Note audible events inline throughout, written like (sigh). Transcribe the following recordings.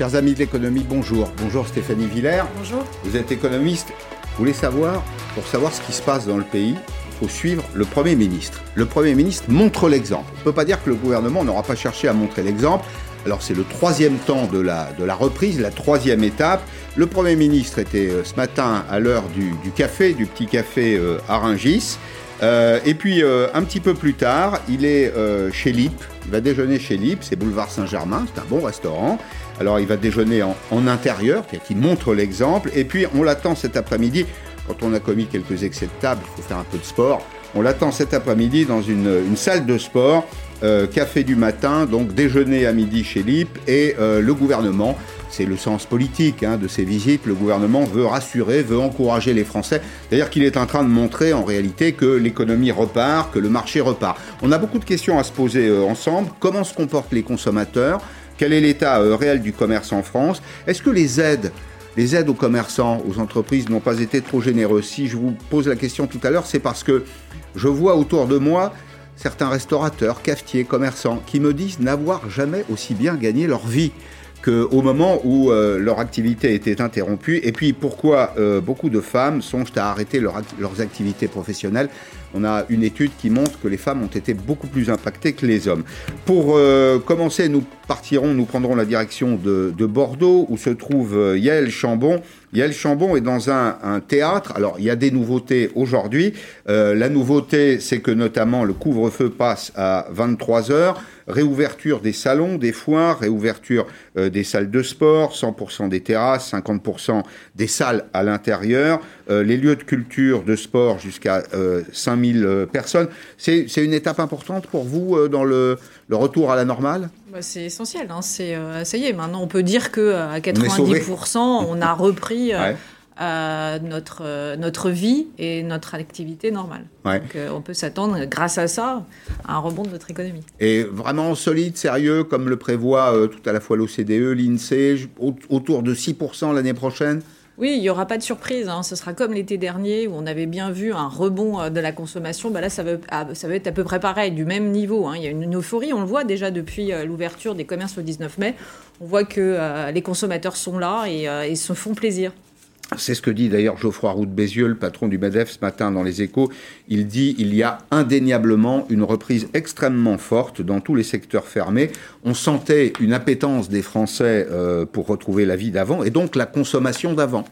Chers amis de l'économie, bonjour. Bonjour Stéphanie Villers. Bonjour. Vous êtes économiste. Vous voulez savoir, pour savoir ce qui se passe dans le pays, il faut suivre le Premier ministre. Le Premier ministre montre l'exemple. On ne peut pas dire que le gouvernement n'aura pas cherché à montrer l'exemple. Alors c'est le troisième temps de la, de la reprise, la troisième étape. Le Premier ministre était euh, ce matin à l'heure du, du, café, du petit café euh, à Rungis. Euh, et puis euh, un petit peu plus tard, il est chez Lip. Il va déjeuner chez Lip, c'est boulevard Saint-Germain, c'est un bon restaurant. Alors il va déjeuner en, intérieur, c'est-à-dire montre l'exemple. Et puis on l'attend cet après-midi. Quand on a commis quelques excès de table, il faut faire un peu de sport. On l'attend cet après-midi dans une, une, salle de sport, euh, café du matin, donc déjeuner à midi chez Lip et euh, le gouvernement. C'est le sens politique hein, de ces visites. Le gouvernement veut rassurer, veut encourager les Français. C'est-à-dire qu'il est en train de montrer en réalité que l'économie repart, que le marché repart. On a beaucoup de questions à se poser euh, ensemble. Comment se comportent les consommateurs? Quel est l'état euh, réel du commerce en France? Est-ce que les aides les aides aux commerçants, aux entreprises n'ont pas été trop généreuses? Si je vous pose la question tout à l'heure, c'est parce que je vois autour de moi certains restaurateurs, cafetiers, commerçants qui me disent n'avoir jamais aussi bien gagné leur vie qu'au moment où euh, leur activité était interrompue. Et puis pourquoi euh, beaucoup de femmes songent à arrêter leur, leurs activités professionnelles on a une étude qui montre que les femmes ont été beaucoup plus impactées que les hommes. Pour euh, commencer, nous partirons, nous prendrons la direction de, de Bordeaux, où se trouve Yael Chambon. Yael Chambon est dans un, un, théâtre. Alors, il y a des nouveautés aujourd'hui. La nouveauté, c'est que notamment le couvre-feu passe à 23 heures. Réouverture des salons, des foires, réouverture euh, des salles de sport, 100% des terrasses, 50% des salles à l'intérieur, euh, les lieux de culture, de sport jusqu'à 5000 personnes. C'est une étape importante pour vous euh, dans le, le, retour à la normale? Bah C'est essentiel. Hein. C'est euh, ça y est. Maintenant, on peut dire que à 90%, on, on a repris. ouais. Euh, notre, euh, notre vie et notre activité normale. Ouais. Donc euh, on peut s'attendre, grâce à ça, à un rebond de notre économie. Et vraiment solide, sérieux, comme le prévoit euh, tout à la fois l'OCDE, l'INSEE, autour de 6% l'année prochaine oui, il n'y aura pas de surprise. Hein. Ce sera comme l'été dernier où on avait bien vu un rebond de la consommation. Bah là, ça va, ça va être à peu près pareil, du même niveau. Hein. Il y a une euphorie, on le voit déjà depuis l'ouverture des commerces le 19 mai. On voit que euh, les consommateurs sont là et, euh, et se font plaisir. C'est ce que dit d'ailleurs Geoffroy Roux de Bézieux, le patron du MEDEF, ce matin dans les échos. Il dit il y a indéniablement une reprise extrêmement forte dans tous les secteurs fermés. On sentait une appétence des Français euh, pour retrouver la vie d'avant et donc la consommation d'avant.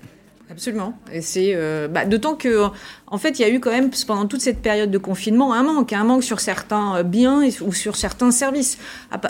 Absolument. Et c'est euh, bah, d'autant que en fait, il y a eu quand même pendant toute cette période de confinement un manque, un manque sur certains biens ou sur certains services.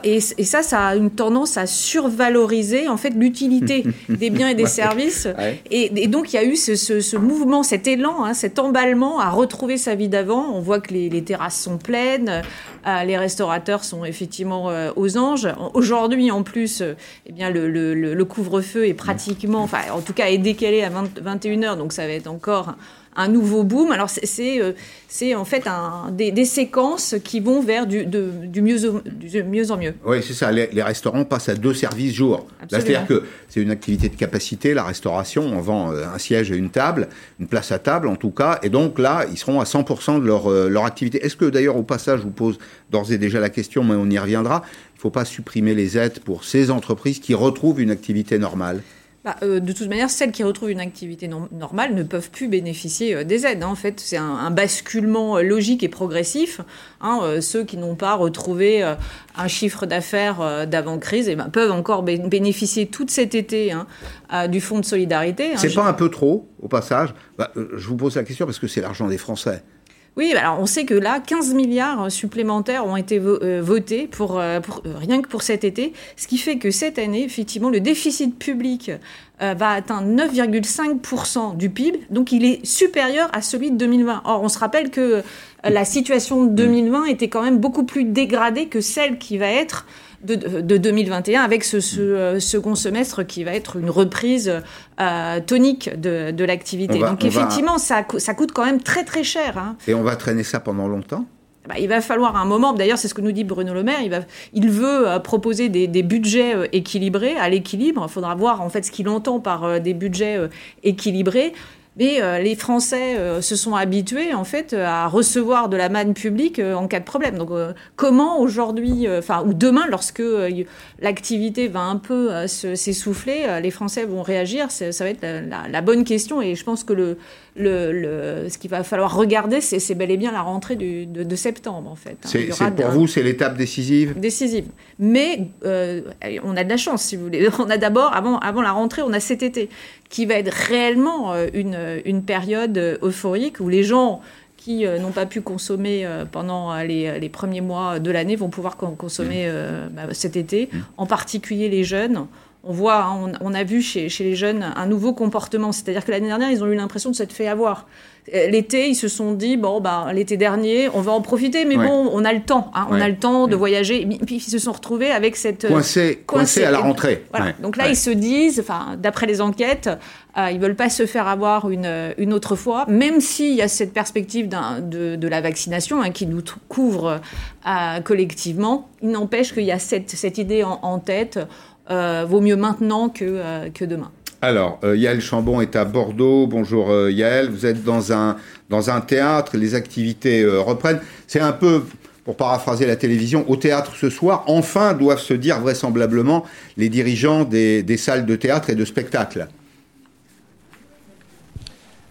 Et, et ça, ça a une tendance à survaloriser en fait l'utilité (laughs) des biens et des services. Ouais. Et, et, donc il y a eu ce, ce, ce mouvement, cet élan, hein, cet emballement à retrouver sa vie d'avant. On voit que les, les, terrasses sont pleines, euh, les restaurateurs sont effectivement euh, aux anges. Aujourd'hui, en plus, euh, eh bien le, le, le couvre-feu est pratiquement, enfin en tout cas est décalé à 20, 21 heures, donc ça va être encore un nouveau boom. Alors c'est c'est en fait un, des, des, séquences qui vont vers du, de, du, mieux, au, du mieux en mieux. Oui, c'est ça. Les, les, restaurants passent à deux services jour. C'est-à-dire que c'est une activité de capacité, la restauration. On vend un siège et une table, une place à table en tout cas. Et donc là, ils seront à 100% de leur, leur activité. Est-ce que d'ailleurs, au passage, je vous pose d'ores et déjà la question, mais on y reviendra, il ne faut pas supprimer les aides pour ces entreprises qui retrouvent une activité normale bah, euh, de toute manière, celles qui retrouvent une activité no normale ne peuvent plus bénéficier euh, des aides. Hein. En fait, c'est un, un, basculement logique et progressif. Hein. Euh, ceux qui n'ont pas retrouvé euh, un chiffre d'affaires euh, d'avant-crise eh ben, peuvent encore bé bénéficier tout cet été hein, du fonds de solidarité. C'est pas un peu trop, au passage? Bah, Je vous pose la question parce que c'est l'argent des Français. Oui, alors on sait que là, 15 milliards supplémentaires ont été vo euh, votés pour, euh, pour euh, rien que pour cet été, ce qui fait que cette année, effectivement, le déficit public euh, va atteindre 9,5% du PIB, donc il est supérieur à celui de 2020. Or, on se rappelle que la situation de 2020 était quand même beaucoup plus dégradée que celle qui va être de, de 2021 avec ce, ce euh, second semestre qui va être une reprise euh, tonique de, de l'activité. Donc effectivement, va... ça, ça coûte quand même très très cher. Hein. Et on va traîner ça pendant longtemps? Bah, il va falloir un moment, d'ailleurs c'est ce que nous dit Bruno Le Maire, il, va, il veut euh, proposer des, budgets euh, équilibrés, à l'équilibre, il faudra voir en fait ce qu'il entend par euh, des budgets équilibrés. Mais les Français se sont habitués en fait à recevoir de la manne publique en cas de problème. Donc comment aujourd'hui, enfin ou demain, lorsque l'activité va un peu s'essouffler, les Français vont réagir? Ça va être la, la, bonne question. Et je pense que le, le, ce qu'il va falloir regarder, c'est bel et bien la rentrée du, de, septembre en fait. Hein. C'est pour vous, c'est l'étape décisive? Décisive. Mais on a de la chance, si vous voulez. (laughs) On a d'abord, avant, avant la rentrée, on a cet été qui va être réellement une une période euphorique où les gens qui euh, n'ont pas pu consommer euh, pendant euh, les, premiers mois de l'année vont pouvoir consommer bah, cet été, mmh. en particulier les jeunes. On voit, hein, on, a vu chez, chez, les jeunes un nouveau comportement, c'est-à-dire que l'année dernière, ils ont eu l'impression de s'être fait avoir. Euh, l'été, ils se sont dit bon, bah, l'été dernier, on va en profiter, mais bon, on a le temps, hein, on a le temps de mm. voyager. Et puis ils se sont retrouvés avec cette euh, coincé, coincé à la rentrée. Donc là, ils se disent, enfin, d'après les enquêtes, euh, ils veulent pas se faire avoir une, une autre fois, même s'il y a cette perspective de, de, la vaccination hein, qui nous couvre collectivement. Il n'empêche qu'il y a cette, cette idée en, en tête. Vaut mieux maintenant que, que demain. Alors, euh, Yael Chambon est à Bordeaux. Bonjour euh, Yael, vous êtes dans un, dans un théâtre, les activités euh, reprennent. C'est un peu, pour paraphraser la télévision, au théâtre ce soir, enfin doivent se dire vraisemblablement les dirigeants des, des salles de théâtre et de spectacle.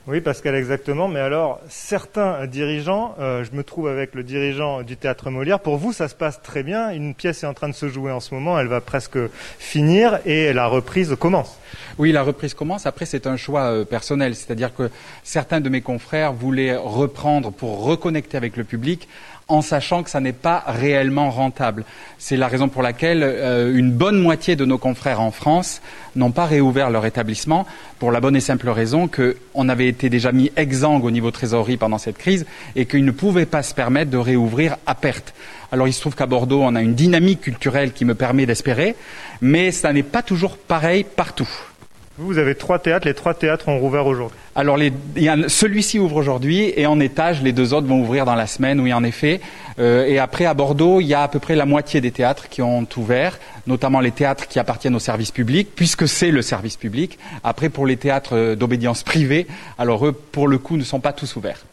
Oui, Pascal, exactement. Mais alors, certains dirigeants, euh, je me trouve avec le dirigeant du théâtre Molière. Pour vous, ça se passe très bien. Une pièce est en train de se jouer en ce moment. Elle va presque finir et la reprise commence. Oui, la reprise commence. Après, c'est un choix euh, personnel. C'est-à-dire que certains de mes confrères voulaient reprendre pour reconnecter avec le public en sachant que ça n'est pas réellement rentable. C'est la raison pour laquelle euh, une bonne moitié de nos confrères en France n'ont pas réouvert leur établissement pour la bonne et simple raison qu'on avait été déjà mis exsangue au niveau trésorerie pendant cette crise et qu'ils ne pouvaient pas se permettre de réouvrir à perte. Alors il se trouve qu'à Bordeaux, on a une dynamique culturelle qui me permet d'espérer, mais ça n'est pas toujours pareil partout. Vous avez trois théâtres, les trois théâtres ont rouvert aujourd'hui. Alors celui-ci ouvre aujourd'hui et en étage, les deux autres vont ouvrir dans la semaine, oui en effet. Euh, et après à Bordeaux, il y a à peu près la moitié des théâtres qui ont ouvert, notamment les théâtres qui appartiennent au service public, puisque c'est le service public. Après pour les théâtres euh, d'obédience privée, alors eux pour le coup ne sont pas tous ouverts.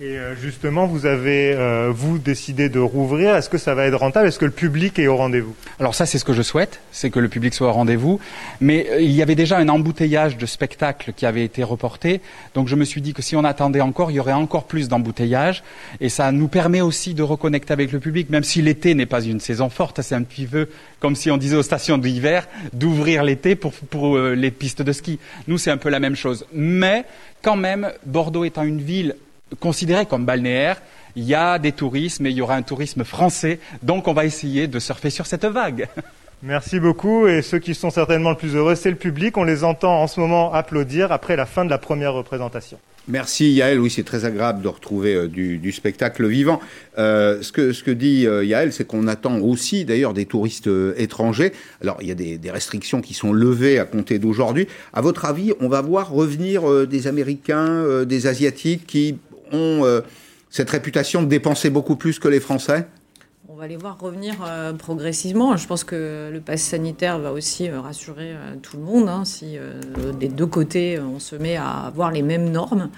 Et euh, justement, vous avez, euh, vous, décidé de rouvrir. Est-ce que ça va être rentable? Est-ce que le public est au rendez-vous? Alors ça, c'est ce que je souhaite, c'est que le public soit au rendez-vous. Mais euh, il y avait déjà un embouteillage de spectacles qui avait été reporté. Donc je me suis dit que si on attendait encore, il y aurait encore plus d'embouteillage. Et ça nous permet aussi de reconnecter avec le public, même si l'été n'est pas une saison forte. C'est un petit peu comme si on disait aux stations d'hiver d'ouvrir l'été pour, pour les pistes de ski. Nous, c'est un peu la même chose. Mais quand même, Bordeaux étant une ville considéré comme balnéaire, il y a des tourismes et il y aura un tourisme français. Donc on va essayer de surfer sur cette vague. (laughs) Merci beaucoup. Et ceux qui sont certainement le plus heureux, c'est le public. On les entend en ce moment applaudir après la fin de la première représentation. Merci Yael, oui c'est très agréable de retrouver euh, du, spectacle vivant. Euh, ce, que, ce que dit euh, Yael, c'est qu'on attend aussi d'ailleurs des touristes étrangers. Alors il y a des, des, restrictions qui sont levées à compter d'aujourd'hui. À votre avis, on va voir revenir des Américains, des Asiatiques qui ont euh, cette réputation de dépenser beaucoup plus que les Français on va les voir revenir euh, progressivement. Je pense que le pass sanitaire va aussi euh, rassurer tout le monde. Hein, si des deux côtés, on se met à avoir les mêmes normes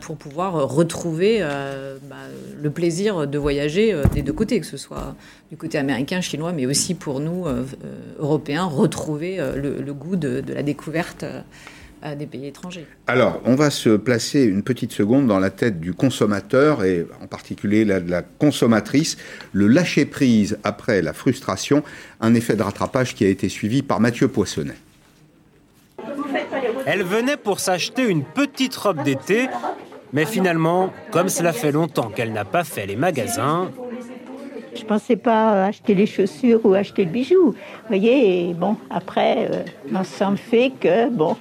pour pouvoir retrouver bah, le plaisir de voyager des deux côtés, que ce soit du côté américain, chinois, mais aussi pour nous, Européens, retrouver le, goût de la découverte des pays étrangers. Alors, on va se placer une petite seconde dans la tête du consommateur et en particulier la, de la consommatrice. Le lâcher prise après la frustration, un effet de rattrapage qui a été suivi par Mathieu Poissonnet. Elle venait pour s'acheter une petite robe d'été, mais finalement, comme cela fait longtemps qu'elle n'a pas fait les magasins, je pensais pas acheter les chaussures ou acheter le bijou. Vous voyez, et bon, après, euh, l'ensemble fait que, bon,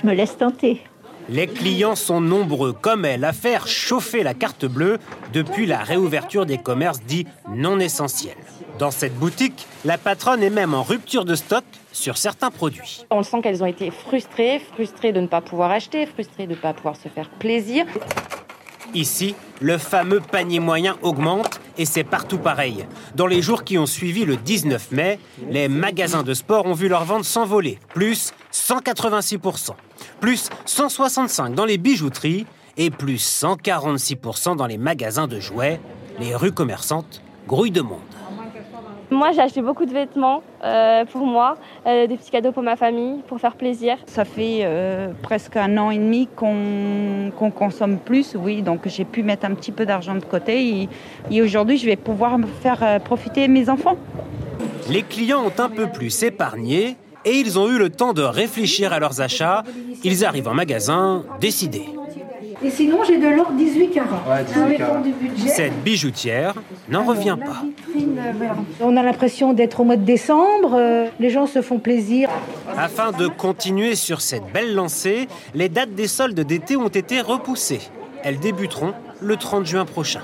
je me laisse tenter. Les clients sont nombreux, comme elle, à faire chauffer la carte bleue depuis la réouverture des commerces dits non essentiels. Dans cette boutique, la patronne est même en rupture de stock sur certains produits. On sent qu'elles ont été frustrées, frustrées de ne pas pouvoir acheter, frustrées de ne pas pouvoir se faire plaisir. Ici, le fameux panier moyen augmente et c'est partout pareil. Dans les jours qui ont suivi le 19 mai, les magasins de sport ont vu leur vente s'envoler, plus 186%. plus 165 dans les bijouteries et plus 146% dans les magasins de jouets. Les rues commerçantes grouillent de monde. Moi, j'ai acheté beaucoup de vêtements euh, pour moi, euh, des petits cadeaux pour ma famille, pour faire plaisir. Ça fait euh, presque un an et demi qu'on consomme plus, oui, donc j'ai pu mettre un petit peu d'argent de côté et, aujourd'hui, je vais pouvoir me faire profiter mes enfants. Les clients ont un peu plus épargné et ils ont eu le temps de réfléchir à leurs achats. Ils arrivent en magasin décidés. Et sinon, j'ai de l'or 18 carats. Cette bijoutière n'en revient pas. On a l'impression d'être au mois de décembre. Euh, les gens se font plaisir. Afin de continuer sur cette belle lancée, les dates des soldes d'été ont été repoussées. Elles débuteront le 30 juin prochain.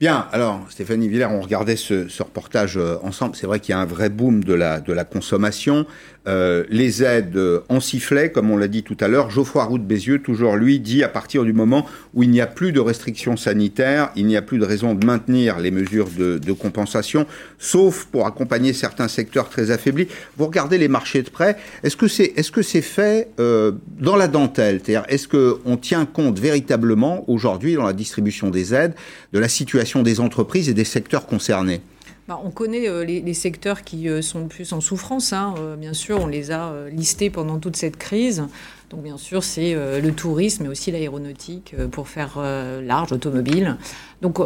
Bien, alors Stéphanie Villers, on regardait ce, reportage euh, ensemble. C'est vrai qu'il y a un vrai boom de la, de la consommation. Euh, les aides euh, en sifflet, comme on l'a dit tout à l'heure. Geoffroy Roux de Bézieux, toujours lui, dit à partir du moment où il n'y a plus de restrictions sanitaires, il n'y a plus de raison de maintenir les mesures de, compensation, sauf pour accompagner certains secteurs très affaiblis. Vous regardez les marchés de prêt, est-ce que c'est est -ce c'est fait euh, dans la dentelle? C'est-à-dire, est-ce qu'on tient compte véritablement aujourd'hui dans la distribution des aides de la situation des entreprises et des secteurs concernés? Bah, on connaît euh, les, secteurs qui euh, sont plus en souffrance. Hein. Euh, bien sûr, on les a listés pendant toute cette crise. Donc bien sûr, c'est le tourisme, mais aussi l'aéronautique pour faire large, automobile. Donc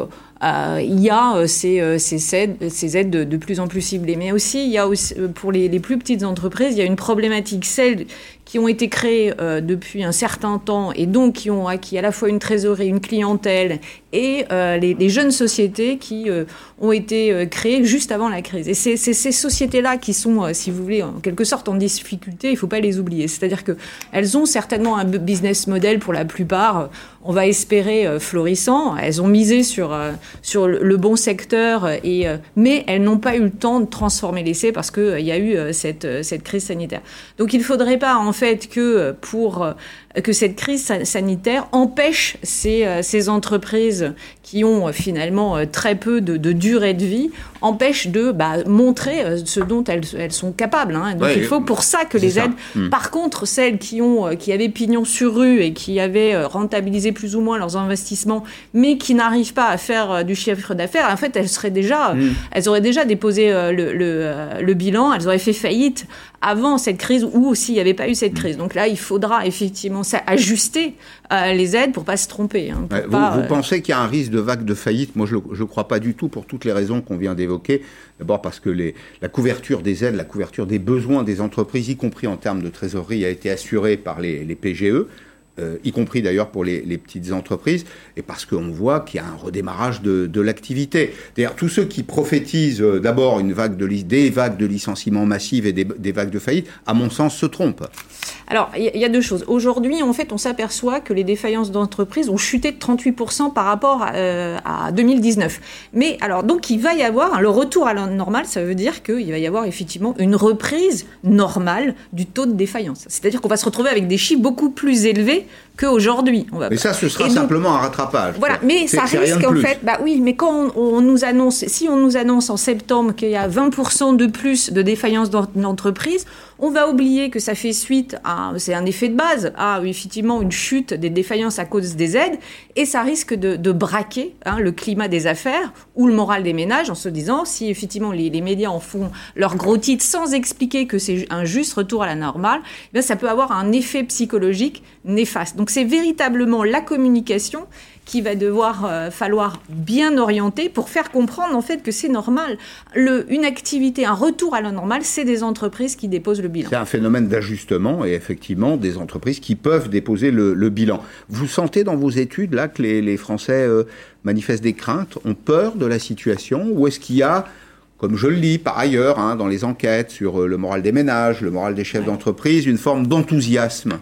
il y a ces, ces, aides, ces aides de, plus en plus ciblées. Mais aussi, il y a pour les, plus petites entreprises, il y a une problématique, celle qui ont été créés euh, depuis un certain temps et donc qui ont acquis à la fois une trésorerie, une clientèle et euh, les, jeunes sociétés qui euh, ont été créées juste avant la crise. Et c'est ces sociétés-là qui sont, si vous voulez, en quelque sorte en difficulté, il ne faut pas les oublier. C'est-à-dire qu'elles ont certainement un business model pour la plupart, on va espérer florissant. Elles ont misé sur, sur le bon secteur, et, mais elles n'ont pas eu le temps de transformer l'essai parce qu'il y a eu cette, cette crise sanitaire. Donc il ne faudrait pas en fait que pour que cette crise sanitaire empêche ces, euh, ces entreprises qui ont euh, finalement euh, très peu de, durée de vie, empêche de bah, montrer ce dont elles, elles sont capables. Hein. Donc il faut pour ça que les aides. Hmm. Par contre, celles qui, ont, qui avaient pignon sur rue et qui avaient rentabilisé plus ou moins leurs investissements, mais qui n'arrivent pas à faire du chiffre d'affaires, en fait, elles, seraient déjà, hmm. elles auraient déjà déposé le, le, le, bilan, elles auraient fait faillite avant cette crise ou s'il n'y avait pas eu cette hmm. crise. Donc là, il faudra effectivement ajuster euh, les aides pour pas se tromper. Hein, vous, euh, pensez qu'il y a un risque de vague de faillite? Moi, je ne crois pas du tout pour toutes les raisons qu'on vient d'évoquer. D'abord parce que les, la couverture des aides, la couverture des besoins des entreprises, y compris en termes de trésorerie, a été assurée par les, les PGE. Euh, y compris d'ailleurs pour les, petites entreprises, et parce qu'on voit qu'il y a un redémarrage de, l'activité. D'ailleurs, tous ceux qui prophétisent d'abord une vague de, des vagues de licenciements massifs et des, des vagues de faillite, à mon sens, se trompent. Alors, il y, a deux choses. Aujourd'hui, en fait, on s'aperçoit que les défaillances d'entreprises ont chuté de 38% par rapport à, 2019. Euh, Mais alors, donc, il va y avoir le retour à la normale, ça veut dire qu'il va y avoir effectivement une reprise normale du taux de défaillance. C'est-à-dire qu'on va se retrouver avec des chiffres beaucoup plus élevés qu'aujourd'hui. Mais ça, ce sera simplement un rattrapage. Voilà, mais ça risque en fait, bah oui, mais quand on, nous annonce, si on nous annonce en septembre qu'il y a 20% de plus de défaillances d'entreprise, on va oublier que ça fait suite à, c'est un effet de base, à effectivement une chute des défaillances à cause des aides, et ça risque de, braquer hein, le climat des affaires ou le moral des ménages en se disant si effectivement les, médias en font leur gros titre sans expliquer que c'est un juste retour à la normale, eh ça peut avoir un effet psychologique néfaste. Donc c'est véritablement la communication qui va devoir euh, falloir bien orienter pour faire comprendre en fait que c'est normal. Le, une activité, un retour à la normale, c'est des entreprises qui déposent le bilan. C'est un phénomène d'ajustement et effectivement des entreprises qui peuvent déposer le, bilan. Vous sentez dans vos études là que les, Français euh, manifestent des craintes, ont peur de la situation ou est-ce qu'il y a comme je le lis par ailleurs hein, dans les enquêtes sur euh, le moral des ménages, le moral des chefs d'entreprise, une forme d'enthousiasme?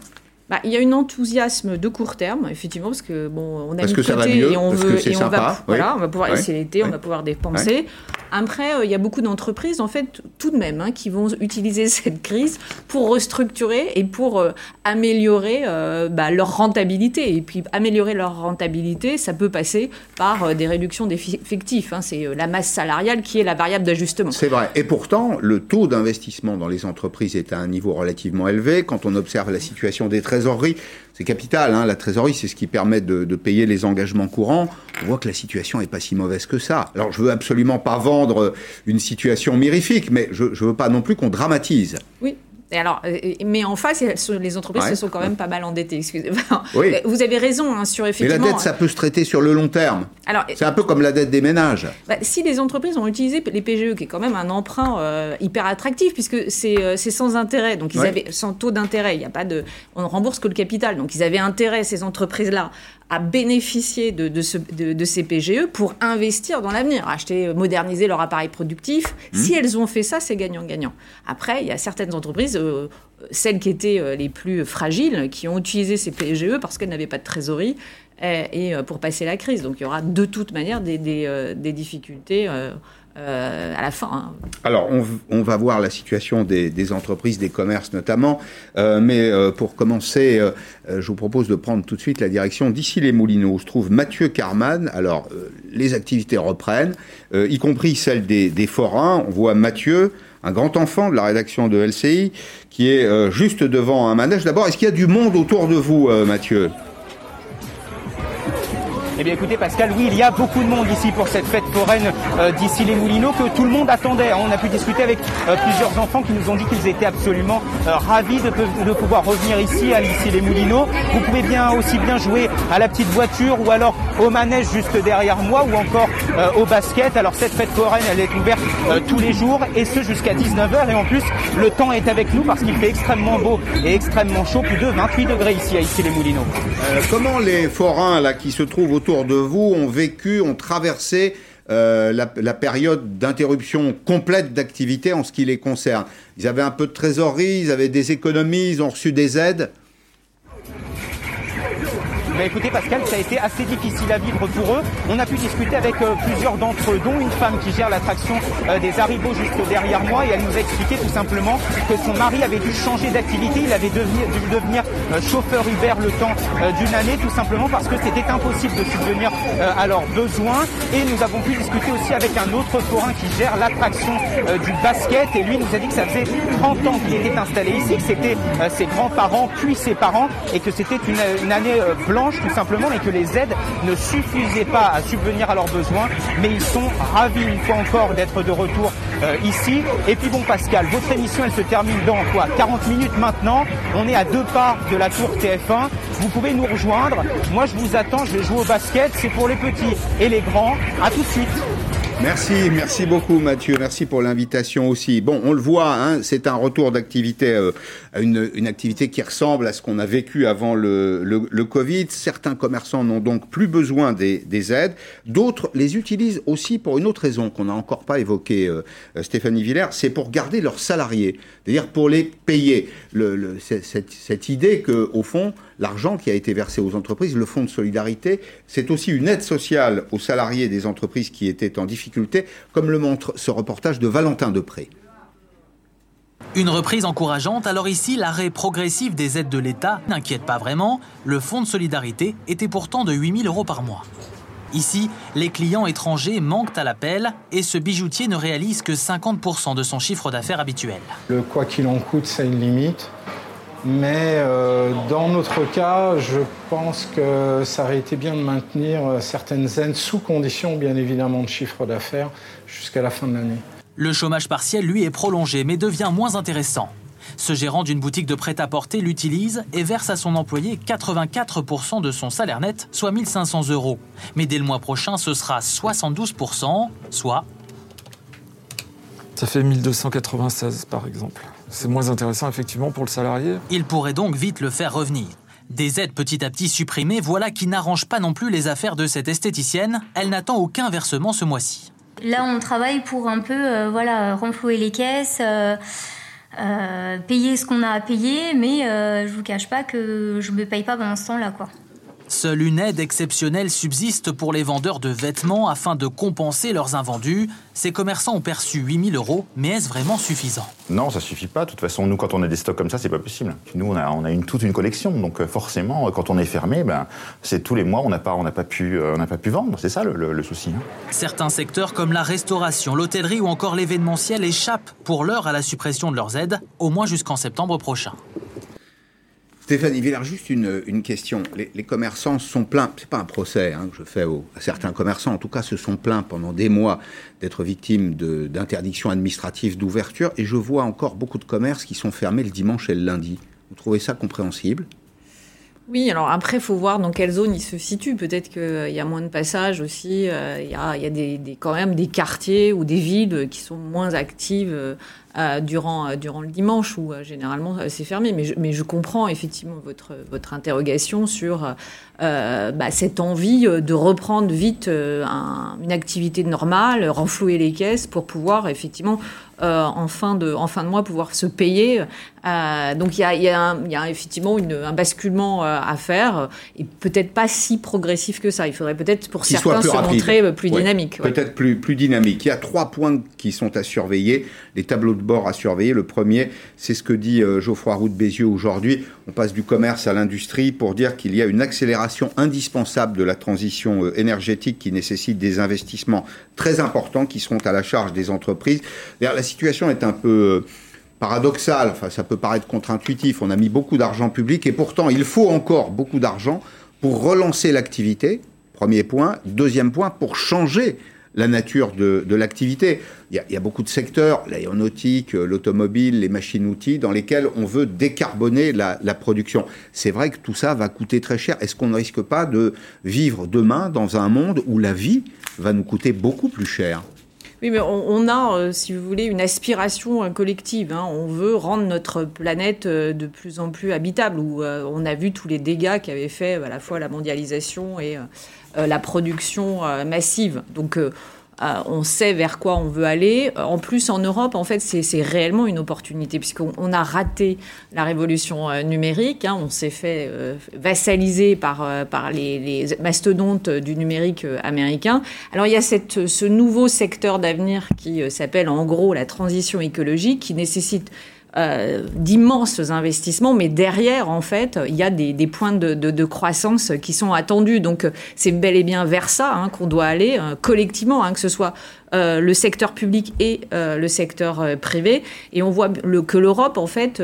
Bah, il y a un enthousiasme de court terme, effectivement, parce que bon, on a parce mis que de ça va côté mieux, et on parce veut, que et on va, oui. voilà, on va pouvoir, Oui. c'est l'été, on va pouvoir dépenser. Après, euh, il y a beaucoup d'entreprises, en fait, tout de même, hein, qui vont utiliser (laughs) cette crise pour restructurer et pour euh, améliorer euh, bah, leur rentabilité. Et puis, améliorer leur rentabilité, ça peut passer par des réductions d'effectifs. hein. C'est la masse salariale qui est la variable d'ajustement. C'est vrai. Et pourtant, le taux d'investissement dans les entreprises est à un niveau relativement élevé. Quand on observe la situation des trésoreries, c'est capital. Hein. La trésorerie, c'est ce qui permet de, de payer les engagements courants. On voit que la situation n'est pas si mauvaise que ça. Alors, je veux absolument pas vendre une situation mirifique, mais je, je veux pas non plus qu'on dramatise. Oui. Et alors, euh, mais en face, les entreprises Ouais. se sont quand même pas mal endettées. Excusez-moi. (laughs) Oui. Vous avez raison hein, sur Mais effectivement. la dette, ça peut se traiter sur le long terme. Alors, C'est un peu comme la dette des ménages. Bah, si les entreprises ont utilisé les PGE, qui est quand même un emprunt euh, hyper attractif, puisque c'est euh, sans intérêt, donc ils Ouais. avaient sans taux d'intérêt, il y a pas de, on ne rembourse que le capital, donc ils avaient intérêt ces entreprises-là à bénéficier de, de, ce- de- de ces PGE pour investir dans l'avenir, acheter, euh, moderniser leur appareil productif. Mmh. Si elles ont fait ça, c'est gagnant-gagnant. Après, il y a certaines entreprises, euh, celles qui étaient euh, les plus fragiles, qui ont utilisé ces PGE parce qu'elles n'avaient pas de trésorerie et, et, pour passer la crise. Donc il y aura de toute manière des, des, euh, des difficultés euh, euh, à la fin. hein. Alors, on, va voir la situation des, entreprises, des commerces notamment. Euh, mais euh, pour commencer, je vous propose de prendre tout de suite la direction d'ici les Moulineaux. où se trouve Mathieu Carman. Alors, les activités reprennent, y compris celles des, des forains. On voit Mathieu, un grand enfant de la rédaction de LCI, qui est juste devant un manège. D'abord, est-ce qu'il y a du monde autour de vous, Mathieu? Eh bien écoutez Pascal, oui, il y a beaucoup de monde ici pour cette fête foraine euh, d'ici les Moulineaux que tout le monde attendait. On a pu discuter avec euh, plusieurs enfants qui nous ont dit qu'ils étaient absolument euh, ravis de, pouvoir revenir ici à ici les Moulineaux. Vous pouvez bien aussi bien jouer à la petite voiture ou alors au manège juste derrière moi ou encore euh, au basket. Alors cette fête foraine, elle est ouverte tous les jours et ce jusqu'à 19h et en plus le temps est avec nous parce qu'il fait extrêmement beau et extrêmement chaud, plus de 28 degrés ici à ici les Moulineaux. Comment les forains là qui se trouvent autour de vous ont vécu, ont traversé euh, la, la période d'interruption complète d'activité en ce qui les concerne Ils avaient un peu de trésorerie, ils avaient des économies, ils ont reçu des aides. Mais écoutez Pascal, ça a été assez difficile à vivre pour eux. On a pu discuter avec euh, plusieurs d'entre eux, dont une femme qui gère l'attraction euh, des haribots juste derrière moi, et elle nous a expliqué tout simplement que son mari avait dû changer d'activité, il avait dû devenir euh, chauffeur Uber le temps d'une année, tout simplement parce que c'était impossible de subvenir à leurs besoins. Et nous avons pu discuter aussi avec un autre forain qui gère l'attraction du basket, et lui nous a dit que ça faisait 30 ans qu'il était installé ici, que c'était ses grands-parents puis ses parents, et que c'était une, année euh, tout simplement, et que les aides ne suffisaient pas à subvenir à leurs besoins, mais ils sont ravis une fois encore d'être de retour euh, ici. Et puis bon Pascal, votre émission elle se termine dans quoi? 40 minutes maintenant, on est à deux pas de la tour TF1, vous pouvez nous rejoindre, moi je vous attends, je vais jouer au basket, c'est pour les petits et les grands, à tout de suite. Merci, merci beaucoup Mathieu, merci pour l'invitation aussi. Bon, on le voit, hein, c'est un retour d'activité, euh, une, une activité qui ressemble à ce qu'on a vécu avant le, le, le Covid. Certains commerçants n'ont donc plus besoin des, des aides, d'autres les utilisent aussi pour une autre raison qu'on n'a encore pas évoquée, euh, euh, Stéphanie Villers, c'est pour garder leurs salariés, c'est-à-dire pour les payer. Le, cette, cette idée que, au fond, l'argent qui a été versé aux entreprises, le fonds de solidarité, c'est aussi une aide sociale aux salariés des entreprises qui étaient en difficulté, comme le montre ce reportage de Valentin Depré. Une reprise encourageante, alors ici, l'arrêt progressif des aides de l'État n'inquiète pas vraiment. Le fonds de solidarité était pourtant de 8000 euros par mois. Ici, les clients étrangers manquent à l'appel et ce bijoutier ne réalise que 50% de son chiffre d'affaires habituel. Le quoi qu'il en coûte, ça a une limite. Mais euh, dans notre cas, je pense que ça aurait été bien de maintenir euh, certaines aides sous condition, bien évidemment, de chiffre d'affaires jusqu'à la fin de l'année. Le chômage partiel, lui, est prolongé mais devient moins intéressant. Ce gérant d'une boutique de prêt-à-porter l'utilise et verse à son employé 84% de son salaire net, soit 1500 euros. Mais dès le mois prochain, ce sera 72%, soit Ça fait 1296 par exemple. C'est moins intéressant effectivement pour le salarié. Il pourrait donc vite le faire revenir. Des aides petit à petit supprimées, voilà qui n'arrange pas non plus les affaires de cette esthéticienne. Elle n'attend aucun versement ce mois-ci. Là, on travaille pour un peu, euh, voilà, renflouer les caisses, euh, payer ce qu'on a à payer, mais je vous cache pas que je me paye pas pendant ce temps-là, quoi. Seule une aide exceptionnelle subsiste pour les vendeurs de vêtements afin de compenser leurs invendus. Ces commerçants ont perçu 8000 euros, mais est-ce vraiment suffisant? Non, ça suffit pas. De toute façon, nous, quand on a des stocks comme ça, c'est pas possible. Nous, on a, on a une, toute une collection. Donc, euh, forcément, quand on est fermé, ben, c'est tous les mois, on n'a pas, on pas, pu, euh, pas pu vendre. C'est ça le, souci. Hein. Certains secteurs, comme la restauration, l'hôtellerie ou encore l'événementiel, échappent pour l'heure à la suppression de leurs aides, au moins jusqu'en septembre prochain. Stéphanie Villard, juste une, question. Les, commerçants sont plaints, c'est pas un procès hein, que je fais à certains commerçants, en tout cas se sont plaints pendant des mois d'être victimes d'interdictions administratives d'ouverture, et je vois encore beaucoup de commerces qui sont fermés le dimanche et le lundi. Vous trouvez ça compréhensible? Oui, alors après, il faut voir dans quelle zone il se situe. Peut-être qu'il y a moins de passages aussi. Euh, il y a, des, quand même des quartiers ou des villes qui sont moins actives euh, euh, durant, euh, le dimanche où euh, généralement c'est fermé. Mais je, comprends effectivement votre, interrogation sur bah, cette envie de reprendre vite une activité normale, renflouer les caisses pour pouvoir effectivement en fin de mois pouvoir se payer. Donc il y a, y, a y a, effectivement une, un basculement à faire et peut-être pas si progressif que ça. Il faudrait peut-être pour certains se montrer plus dynamique. Peut-être plus, plus dynamique. Il y a trois points qui sont à surveiller. Les tableaux de bord à surveiller. Le premier, c'est ce que dit euh, Geoffroy Roux de Bézieux aujourd'hui. On passe du commerce à l'industrie pour dire qu'il y a une accélération indispensable de la transition euh, énergétique qui nécessite des investissements très importants qui seront à la charge des entreprises. La situation est un peu paradoxale, enfin ça peut paraître contre-intuitif, on a mis beaucoup d'argent public et pourtant il faut encore beaucoup d'argent pour relancer l'activité, premier point. Deuxième point, pour changer la nature de, l'activité. Il, y, a, beaucoup de secteurs, l'aéronautique, l'automobile, les machines-outils, dans lesquels on veut décarboner la, production. C'est vrai que tout ça va coûter très cher. Est-ce qu'on ne risque pas de vivre demain dans un monde où la vie va nous coûter beaucoup plus cher? Oui, mais on, a, euh, si vous voulez, une aspiration euh, collective. Hein. On veut rendre notre planète euh, de plus en plus habitable, où on a vu tous les dégâts qu'avait fait à la fois la mondialisation et la production massive. Donc euh, on sait vers quoi on veut aller. En plus, en Europe, en fait, c'est réellement une opportunité, puisqu'on a raté la révolution numérique. Hein. on s'est fait vassaliser par, par les, mastodontes du numérique américain. Alors, il y a cette, ce nouveau secteur d'avenir qui s'appelle en gros la transition écologique, qui nécessite euh, d'immenses investissements, mais derrière, en fait, il y a des, points de, croissance qui sont attendus. Donc, c'est bel et bien vers ça hein, qu'on doit aller euh, collectivement, hein, que ce soit euh, le secteur public et le secteur privé. Et on voit que l'Europe, en fait,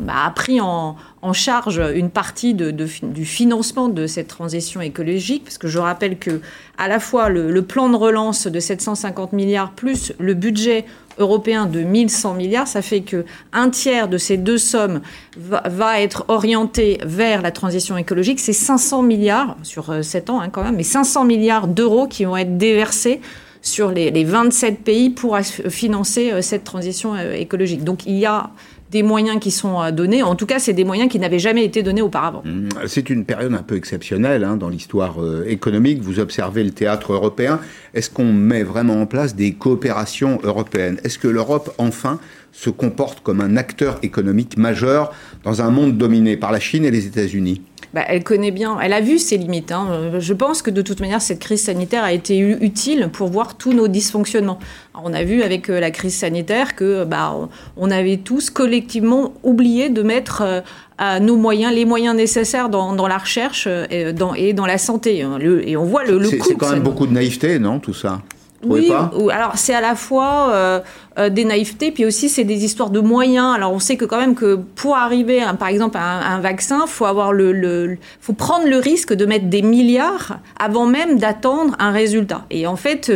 bah, a pris en, charge une partie du financement de cette transition écologique, parce que je rappelle que à la fois le, le plan de relance de 750 milliards plus le budget européen de 1100 milliards, ça fait que un tiers de ces deux sommes va, être orienté vers la transition écologique. C'est 500 milliards sur 7 euh, ans hein, quand même, mais 500 milliards d'euros qui vont être déversés sur les, les 27 pays pour financer euh, cette transition euh, écologique. Donc il y a des moyens qui sont euh, donnés. En tout cas, c'est des moyens qui n'avaient jamais été donnés auparavant. Mmh, c'est une période un peu exceptionnelle hein, dans l'histoire euh, économique. Vous observez le théâtre européen. Est-ce qu'on met vraiment en place des coopérations européennes? Est-ce que l'Europe, enfin, se comporte comme un acteur économique majeur dans un monde dominé par la Chine et les États-Unis bah, elle connaît bien, elle a vu ses limites. Hein. Je pense que de toute manière, cette crise sanitaire a été utile pour voir tous nos dysfonctionnements. on a vu avec euh, la crise sanitaire que bah, on avait tous collectivement oublié de mettre euh, à nos moyens, les moyens nécessaires dans, dans la recherche euh, et dans, et dans la santé. Hein. et on voit le, le C'est quand même beaucoup de naïveté, non, tout ça? Oui, alors c'est à la fois euh, euh, des naïvetés, puis aussi c'est des histoires de moyens. Alors on sait que quand même que pour arriver, par exemple, à un, vaccin, faut avoir le, le, faut prendre le risque de mettre des milliards avant même d'attendre un résultat. Et en fait,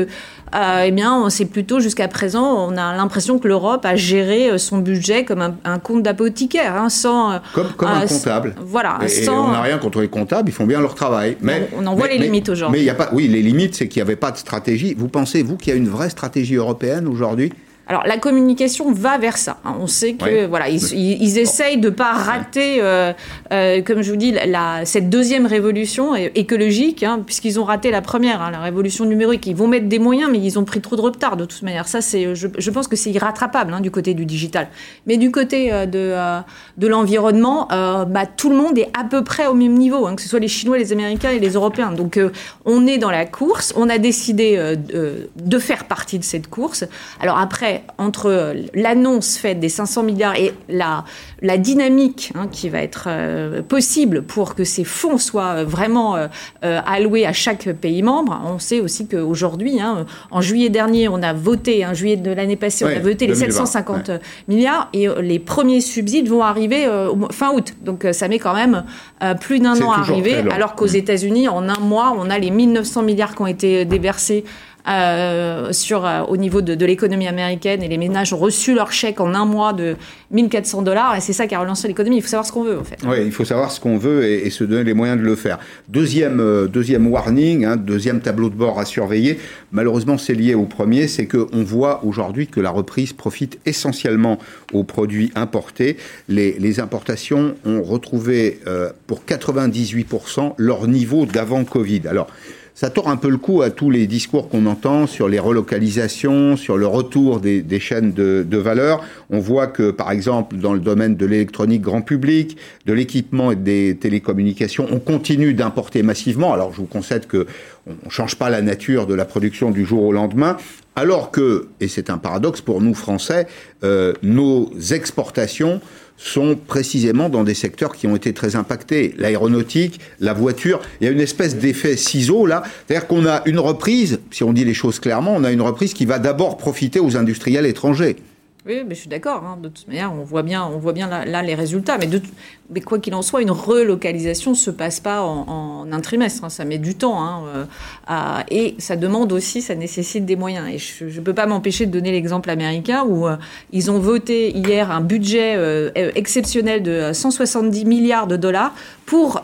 euh, eh bien, c'est plutôt jusqu'à présent, on a l'impression que l'Europe a géré euh, son budget comme un, compte d'apothicaire, hein, sans. Euh, comme, comme un comptable. Voilà. Et, on n'a rien contre les comptables, ils font bien leur travail. Mais on, en voit les limites aujourd'hui. Mais il y a pas, oui, les limites, c'est qu'il n'y avait pas de stratégie. Vous pensez, vous, qu'il y a une vraie stratégie européenne aujourd'hui alors la communication va vers ça. Hein. On sait que Ouais. voilà, ils, ils- ils essayent de pas rater, euh, euh, comme je vous dis, la, cette deuxième révolution écologique, hein, puisqu'ils ont raté la première, hein, la révolution numérique. Ils vont mettre des moyens, mais ils ont pris trop de retard de toute manière. Ça, c'est, je, je pense que c'est irrattrapable du côté du digital. Mais du côté euh, de de l'environnement, bah, tout le monde est à peu près au même niveau, que ce soit les Chinois, les Américains et les Européens. Donc on est dans la course. On a décidé de, de faire partie de cette course. Alors après, entre l'annonce faite des 500 milliards et la, la dynamique hein, qui va être euh, possible pour que ces fonds soient euh, vraiment euh, alloués à chaque pays membre, on sait aussi qu'aujourd'hui, hein, en juillet dernier, on a voté, en juillet de l'année passée, on a voté les 2020, 750 milliards et les premiers subsides vont arriver euh, fin août. Donc ça met quand même plus d'un an à arriver, alors qu'aux États-Unis, en un mois, on a les 1900 milliards qui ont été déversés. Euh, sur, euh, au niveau de, l'économie américaine et les ménages ont reçu leur chèque en un mois de 1400 dollars et c'est ça qui a relancé l'économie. Il faut savoir ce qu'on veut en fait. Oui, il faut savoir ce qu'on veut et, et se donner les moyens de le faire. Deuxième, euh, deuxième warning, hein, deuxième tableau de bord à surveiller. Malheureusement, c'est lié au premier, c'est qu'on voit aujourd'hui que la reprise profite essentiellement aux produits importés. Les, les importations ont retrouvé euh, pour 98% leur niveau d'avant Covid. Alors, ça tord un peu le coup à tous les discours qu'on entend sur les relocalisations, sur le retour des, chaînes de, valeur. On voit que, par exemple, dans le domaine de l'électronique grand public, de l'équipement et des télécommunications, on continue d'importer massivement. Alors, je vous concède que on change pas la nature de la production du jour au lendemain, alors que, et c'est un paradoxe pour nous Français, euh, nos exportations sont précisément dans des secteurs qui ont été très impactés. L'aéronautique, la voiture, il y a une espèce d'effet ciseau là. C'est-à-dire qu'on a une reprise, si on dit les choses clairement, on a une reprise qui va d'abord profiter aux industriels étrangers. Oui, mais je suis d'accord. hein. De toute manière, on voit bien, on voit bien là, là les résultats. Mais, de, t- mais quoi qu'il en soit, une relocalisation se passe pas en, en un trimestre. hein. Ça met du temps. hein, euh, à- et ça demande aussi, ça nécessite des moyens. Et je ne peux pas m'empêcher de donner l'exemple américain où euh, ils ont voté hier un budget euh, exceptionnel de 170 milliards de dollars pour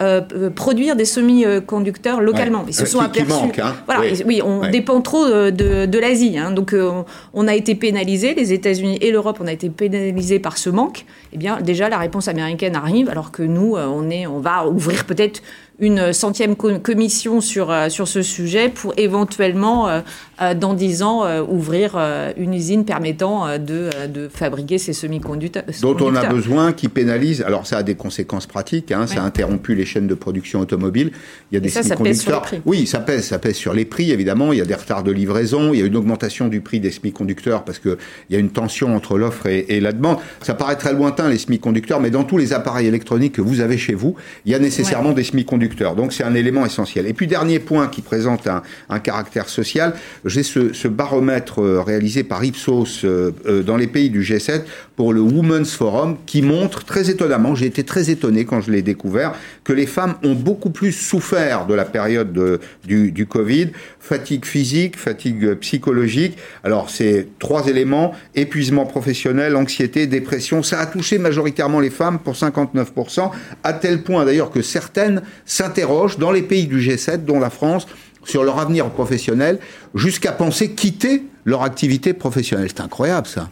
produire des semi-conducteurs localement. Ouais. Ils se sont aperçus. manque. Voilà, Oui. et- oui, on Ouais. dépend trop de, de l'Asie. Donc, on, on a été pénalisé, les États-Unis l'Europe, on a été pénalisés par ce manque. Eh bien, déjà, la réponse américaine arrive, alors que nous, euh, on, est, on va ouvrir peut-être une centième co- commission sur, euh, sur ce sujet pour éventuellement, euh, euh, dans dix ans, ouvrir une usine permettant de, de fabriquer ces semi-conducteurs. dont on a besoin, qui pénalise. Alors ça a des conséquences pratiques, hein, ça a interrompu les chaînes de production automobile. Il y a des semi-conducteurs. Oui, ça pèse, ça pèse sur les prix évidemment. Il y a des retards de livraison, il y a une augmentation du prix des semi-conducteurs parce que il y a une tension entre l'offre et, et la demande. Ça paraît très lointain les semi-conducteurs, mais dans tous les appareils électroniques que vous avez chez vous, il y a nécessairement des semi-conducteurs. Donc c'est un élément essentiel. Et puis dernier point qui présente un, caractère social, j'ai ce, baromètre euh, réalisé par Ipsos euh, euh, dans les pays du G7 pour le Women's Forum qui montre très étonnamment, j'ai été très étonné quand je l'ai découvert, que les femmes ont beaucoup plus souffert de la période de- du, du Covid, fatigue physique, fatigue psychologique. Alors c'est trois éléments, épuisement professionnel, anxiété, dépression, ça a touché majoritairement les femmes pour 59%, à tel point d'ailleurs que certaines s'interrogent dans les pays du G7, dont la France, sur leur avenir professionnel, jusqu'à penser quitter leur activité professionnelle. C'est incroyable ça.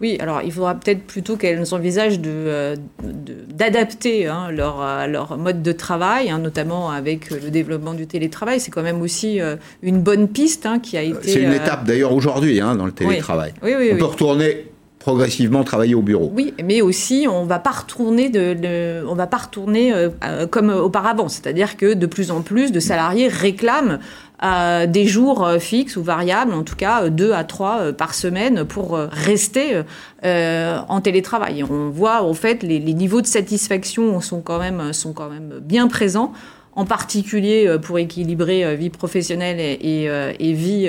Oui, alors il faudra peut-être plutôt qu'elles envisagent de, euh, de- d'adapter hein, leur, euh, leur mode de travail, hein, notamment avec le développement du télétravail. C'est quand même aussi euh, une bonne piste hein, qui a été. C'est une euh, étape d'ailleurs aujourd'hui hein, dans le télétravail. Oui, oui, On oui. peut retourner progressivement travailler au bureau. Oui, mais aussi on va pas retourner de, de- va pas retourner euh, euh, comme auparavant, c'est-à-dire que de plus en plus de salariés réclament euh, des jours fixes ou variables, en tout cas deux à trois par semaine pour rester en télétravail. On voit en fait les, les niveaux de satisfaction sont quand même sont quand même bien présents en particulier euh, pour équilibrer euh, vie professionnelle et, et, euh, vie,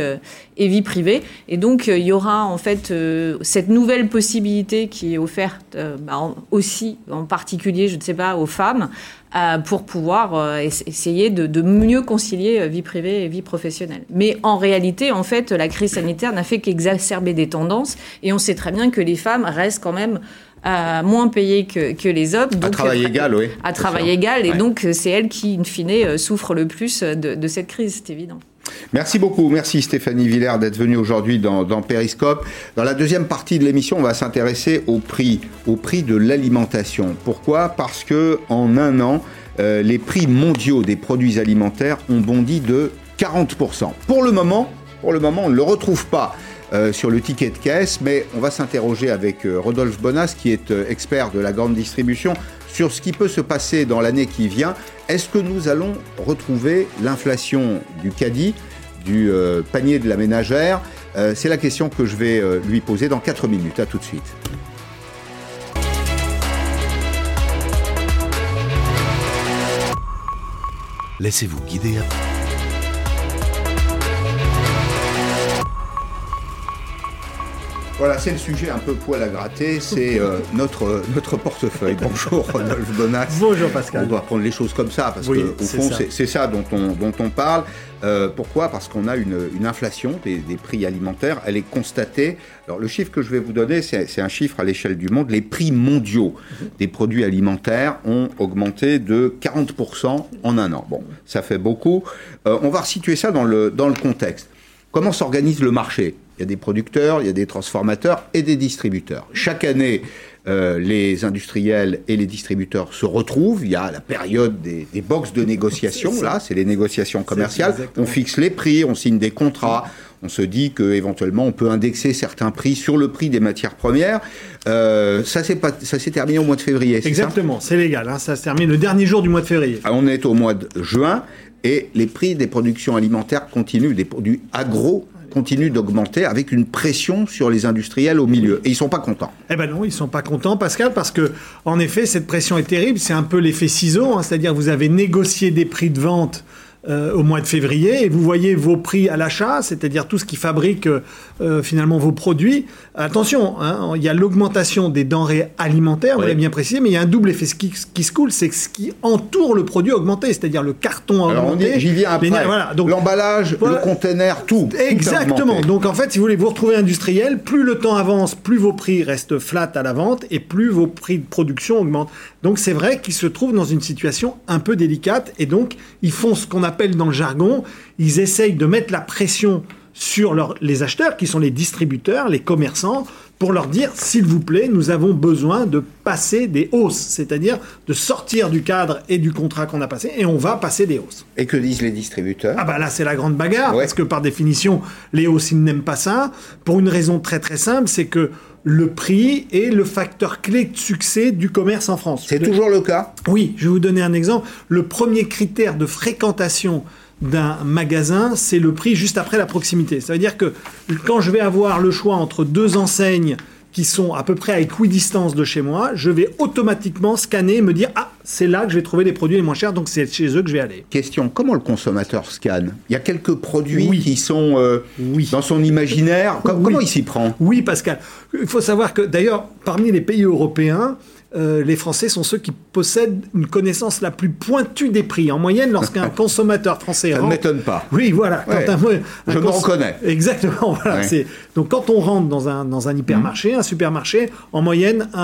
et vie privée. Et donc, il y aura en fait cette nouvelle possibilité qui est offerte bah, aussi, en particulier, je ne sais pas, aux femmes, pour pouvoir ess- essayer de, de mieux concilier vie privée et vie professionnelle. Mais en réalité, en fait, la crise sanitaire n'a fait qu'exacerber des tendances, et on sait très bien que les femmes restent quand même euh, moins payées que, que les hommes. À donc, travail euh, égal, oui. à travail sûr. égal, et Ouais. donc euh, c'est elle qui, in fine, euh, souffre le plus de, de cette crise, c'est évident. Merci beaucoup. Merci Stéphanie Villers d'être venue aujourd'hui dans, dans Périscope. Dans la deuxième partie de l'émission, on va s'intéresser au prix, au prix de l'alimentation. Pourquoi? Parce que en un an, euh, les prix mondiaux des produits alimentaires ont bondi de 40%. Pour le moment, pour le moment, on ne le retrouve pas. Euh, sur le ticket de caisse, mais on va s'interroger avec euh, Rodolphe Bonas, qui est euh, expert de la grande distribution, sur ce qui peut se passer dans l'année qui vient. Est-ce que nous allons retrouver l'inflation du caddie, du panier de la ménagère? C'est la question que je vais lui poser dans 4 minutes. À tout de suite. Laissez-vous guider. Voilà, c'est le sujet un peu poil à gratter, c'est euh, notre, notre portefeuille. (laughs) Bonjour Rodolphe Bonas. Bonjour Pascal. On doit prendre les choses comme ça, parce Oui, qu'au fond, c'est- ça dont on, dont on parle. Euh, pourquoi? Parce qu'on a une, une inflation des, des prix alimentaires, elle est constatée. Alors le chiffre que je vais vous donner, c'est c'est un chiffre à l'échelle du monde. Les prix mondiaux des produits alimentaires ont augmenté de 40% en un an. Bon, ça fait beaucoup. Euh, on va resituer ça dans le, dans le contexte. Comment s'organise le marché? Il y a des producteurs, il y a des transformateurs et des distributeurs. Chaque année, euh, les industriels et les distributeurs se retrouvent. Il y a la période des, des boxes de négociation. Là, c'est les négociations commerciales. On fixe les prix, on signe des contrats. On se dit que éventuellement on peut indexer certains prix sur le prix des matières premières. Euh, ça s'est pas, ça s'est terminé au mois de février. Exactement, c'est légal. hein, ça se termine le dernier jour du mois de février. ah, On est au mois de juin et les prix des productions alimentaires continuent, des produits agro continuent d'augmenter avec une pression sur les industriels au milieu. Et ils sont pas contents. Eh ben non, ils sont pas contents, Pascal, parce que en effet, cette pression est terrible. C'est un peu l'effet ciseau, hein, c'est-à-dire vous avez négocié des prix de vente euh, au mois de février et vous voyez vos prix à l'achat, c'est-à-dire tout ce qui fabrique euh, finalement vos produits. Attention, hein, il y a l'augmentation des denrées alimentaires, vous l'avez bien précisé, mais il y a un double effet qui, qui se coule, c'est que ce qui entoure le produit a augmenté, c'est-à-dire le carton a Alors augmenté. j'y viens après. voilà, L'emballage, Voilà. le container, tout. a Exactement. Donc en fait, si vous voulez vous retrouver industriel, plus le temps avance, plus vos prix restent flat à la vente et plus vos prix de production augmentent. Donc c'est vrai qu'ils se trouvent dans une situation un peu délicate et donc ils font ce qu'on appelle dans le jargon, ils essayent de mettre la pression sur les acheteurs qui sont les distributeurs, les commerçants, pour leur dire s'il vous plaît, nous avons besoin de passer des hausses, c'est-à-dire de sortir du cadre et du contrat qu'on a passé et on va passer des hausses. Et que disent les distributeurs? Ah bah là c'est la grande bagarre Ouais. parce que par définition les hausses ils n'aiment pas ça pour une raison très très simple c'est que le prix est le facteur clé de succès du commerce en France. C'est toujours le cas? Oui, je vais vous donner un exemple. Le premier critère de fréquentation d'un magasin, c'est le prix juste après la proximité. Ça veut dire que quand je vais avoir le choix entre deux enseignes qui sont à peu près à équidistance de chez moi, je vais automatiquement scanner et me dire ah c'est là que je vais trouver les produits les moins chers donc c'est chez eux que je vais aller. Question, comment le consommateur scanne? Il y a quelques produits qui sont euh, dans son imaginaire. Com- Comment il s'y prend? Oui, Pascal. Il faut savoir que d'ailleurs, parmi les pays européens, euh, les Français sont ceux qui possèdent une connaissance la plus pointue des prix. En moyenne, lorsqu'un (laughs) consommateur français Ça ne m'étonne pas. Oui, voilà. Ouais. Quand un- un Je me reconnais. Exactement. Voilà, Ouais. c'est- Donc, quand on rentre dans un, dans un hypermarché, un supermarché, en moyenne, un,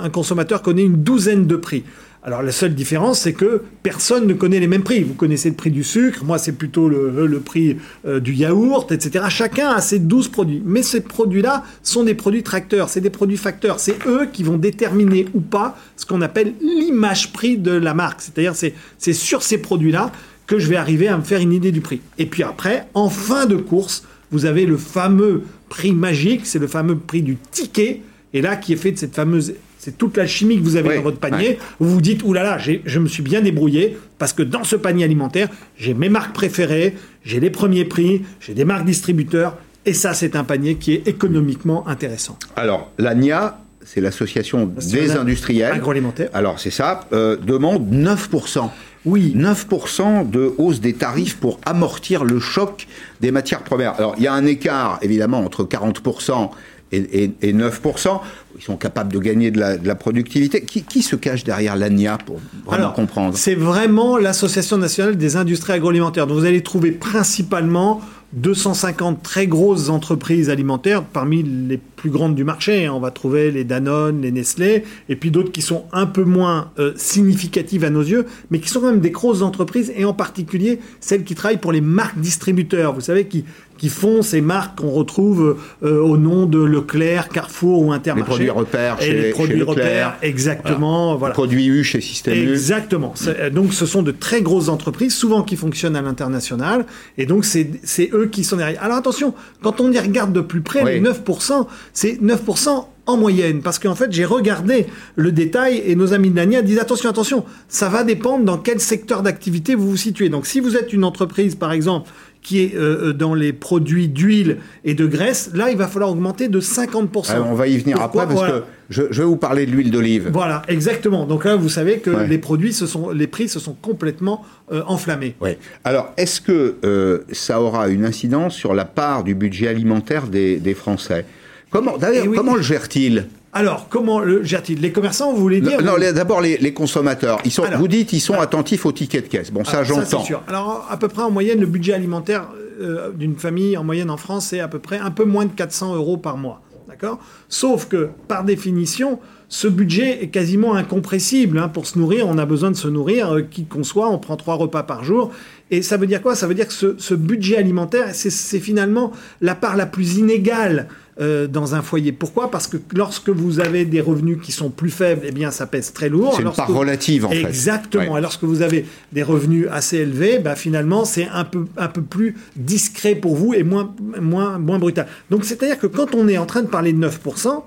un- un consommateur connaît une douzaine de prix. Alors, la seule différence, c'est que personne ne connaît les mêmes prix. Vous connaissez le prix du sucre, moi, c'est plutôt le, prix euh, du yaourt, etc. Chacun a ses 12 produits. Mais ces produits-là sont des produits tracteurs, c'est des produits facteurs. C'est eux qui vont déterminer ou pas ce qu'on appelle l'image prix de la marque. C'est-à-dire, c'est c'est sur ces produits-là que je vais arriver à me faire une idée du prix. Et puis après, en fin de course, vous avez le fameux prix magique, c'est le fameux prix du ticket, et là qui est fait de cette fameuse... C'est toute la chimie que vous avez Oui, dans votre panier. ouais. Vous vous dites, oulala, je me suis bien débrouillé, parce que dans ce panier alimentaire, j'ai mes marques préférées, j'ai les premiers prix, j'ai des marques distributeurs, et ça, c'est un panier qui est économiquement intéressant. Alors, l'ANIA, c'est l'association des industriels. Agroalimentaire. Alors, c'est ça, euh, demande 9%. Oui. 9% de hausse des tarifs pour amortir le choc des matières premières. Alors, il y a un écart, évidemment, entre 40% et, et- et 9%. Ils sont capables de gagner de la, de la productivité. Qui, qui se cache derrière l'ANIA pour vraiment Alors, comprendre? C'est vraiment l'Association nationale des industries agroalimentaires. Donc vous allez trouver principalement 250 très grosses entreprises alimentaires, parmi les plus grandes du marché. hein. On va trouver les Danone, les Nestlé, et puis d'autres qui sont un peu moins euh, significatives à nos yeux, mais qui sont quand même des grosses entreprises, et en particulier celles qui travaillent pour les marques distributeurs. Vous savez, qui, qui font ces marques qu'on retrouve euh, au nom de Leclerc, Carrefour ou Les Intermarché. produits repères Et chez, les chez produits Leclerc. repères, exactement. Voilà. Produits U chez Système U. Exactement. Euh, Donc, ce sont de très grosses entreprises, souvent qui fonctionnent à l'international. Et donc, c'est c'est eux qui sont derrière. Alors, attention, quand on y regarde de plus près, Oui. les 9%, c'est 9% en moyenne. Parce qu'en fait, j'ai regardé le détail et nos amis de l'ANIA disent attention, attention, ça va dépendre dans quel secteur d'activité vous vous situez. Donc, si vous êtes une entreprise, par exemple, qui est euh, euh, dans les produits d'huile et de graisse, là, il va falloir augmenter de 50%. Alors, on va y venir Pourquoi après parce Voilà. que je, je vais vous parler de l'huile d'olive. Voilà, exactement. Donc là, vous savez que Ouais. les produits, se sont, les prix se sont complètement euh, enflammés. Oui. Alors, est-ce que euh, ça aura une incidence sur la part du budget alimentaire des, des Français? Comment, d'ailleurs, Eh oui. comment le gèrent-ils Alors, comment le gère-t-il? Les commerçants, vous voulez dire Non, d'abord les, les consommateurs. Ils sont, Alors, vous dites, ils sont attentifs au ticket de caisse. Bon, ça, Alors, j'entends. c'est sûr. Alors, à peu près en moyenne, le budget alimentaire euh, d'une famille en moyenne en France, c'est à peu près un peu moins de 400 euros par mois. D'accord? Sauf que, par définition, ce budget est quasiment incompressible. hein. Pour se nourrir, on a besoin de se nourrir, euh, qui qu'on soit, on prend trois repas par jour. Et ça veut dire quoi? Ça veut dire que ce, ce budget alimentaire, c'est finalement la part la plus inégale euh, dans un foyer. Pourquoi? Parce que lorsque vous avez des revenus qui sont plus faibles, eh bien, ça pèse très lourd. C'est une Lorsque- part relative, en fait. Exactement. Ouais. Et lorsque vous avez des revenus assez élevés, bah, finalement, c'est un peu, un peu plus discret pour vous et moins, moins, moins brutal. Donc, c'est-à-dire que quand on est en train de parler de 9%,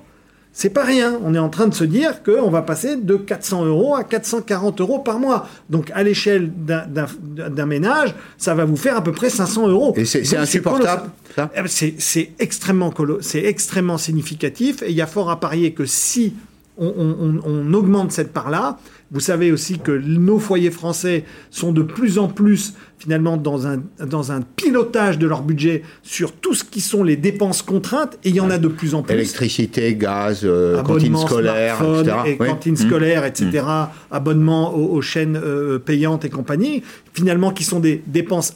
c'est pas rien. On est en train de se dire qu'on va passer de 400 euros à 440 euros par mois. Donc, à l'échelle d'un- ménage, ça va vous faire à peu près 500 euros. Et c'est insupportable, Eh ben, C'est extrêmement, colo- extrêmement significatif et il y a fort à parier que si on, on- on- on augmente cette part-là, vous savez aussi que nos foyers français sont de plus en plus finalement dans un, dans un pilotage de leur budget sur tout ce qui sont les dépenses contraintes et il y en a de plus en plus. Électricité, gaz, euh, cantine scolaire, etc. et Oui. cantine Mmh. scolaire, etc. Abonnement aux, aux chaînes euh, payantes et compagnie, finalement qui sont des dépenses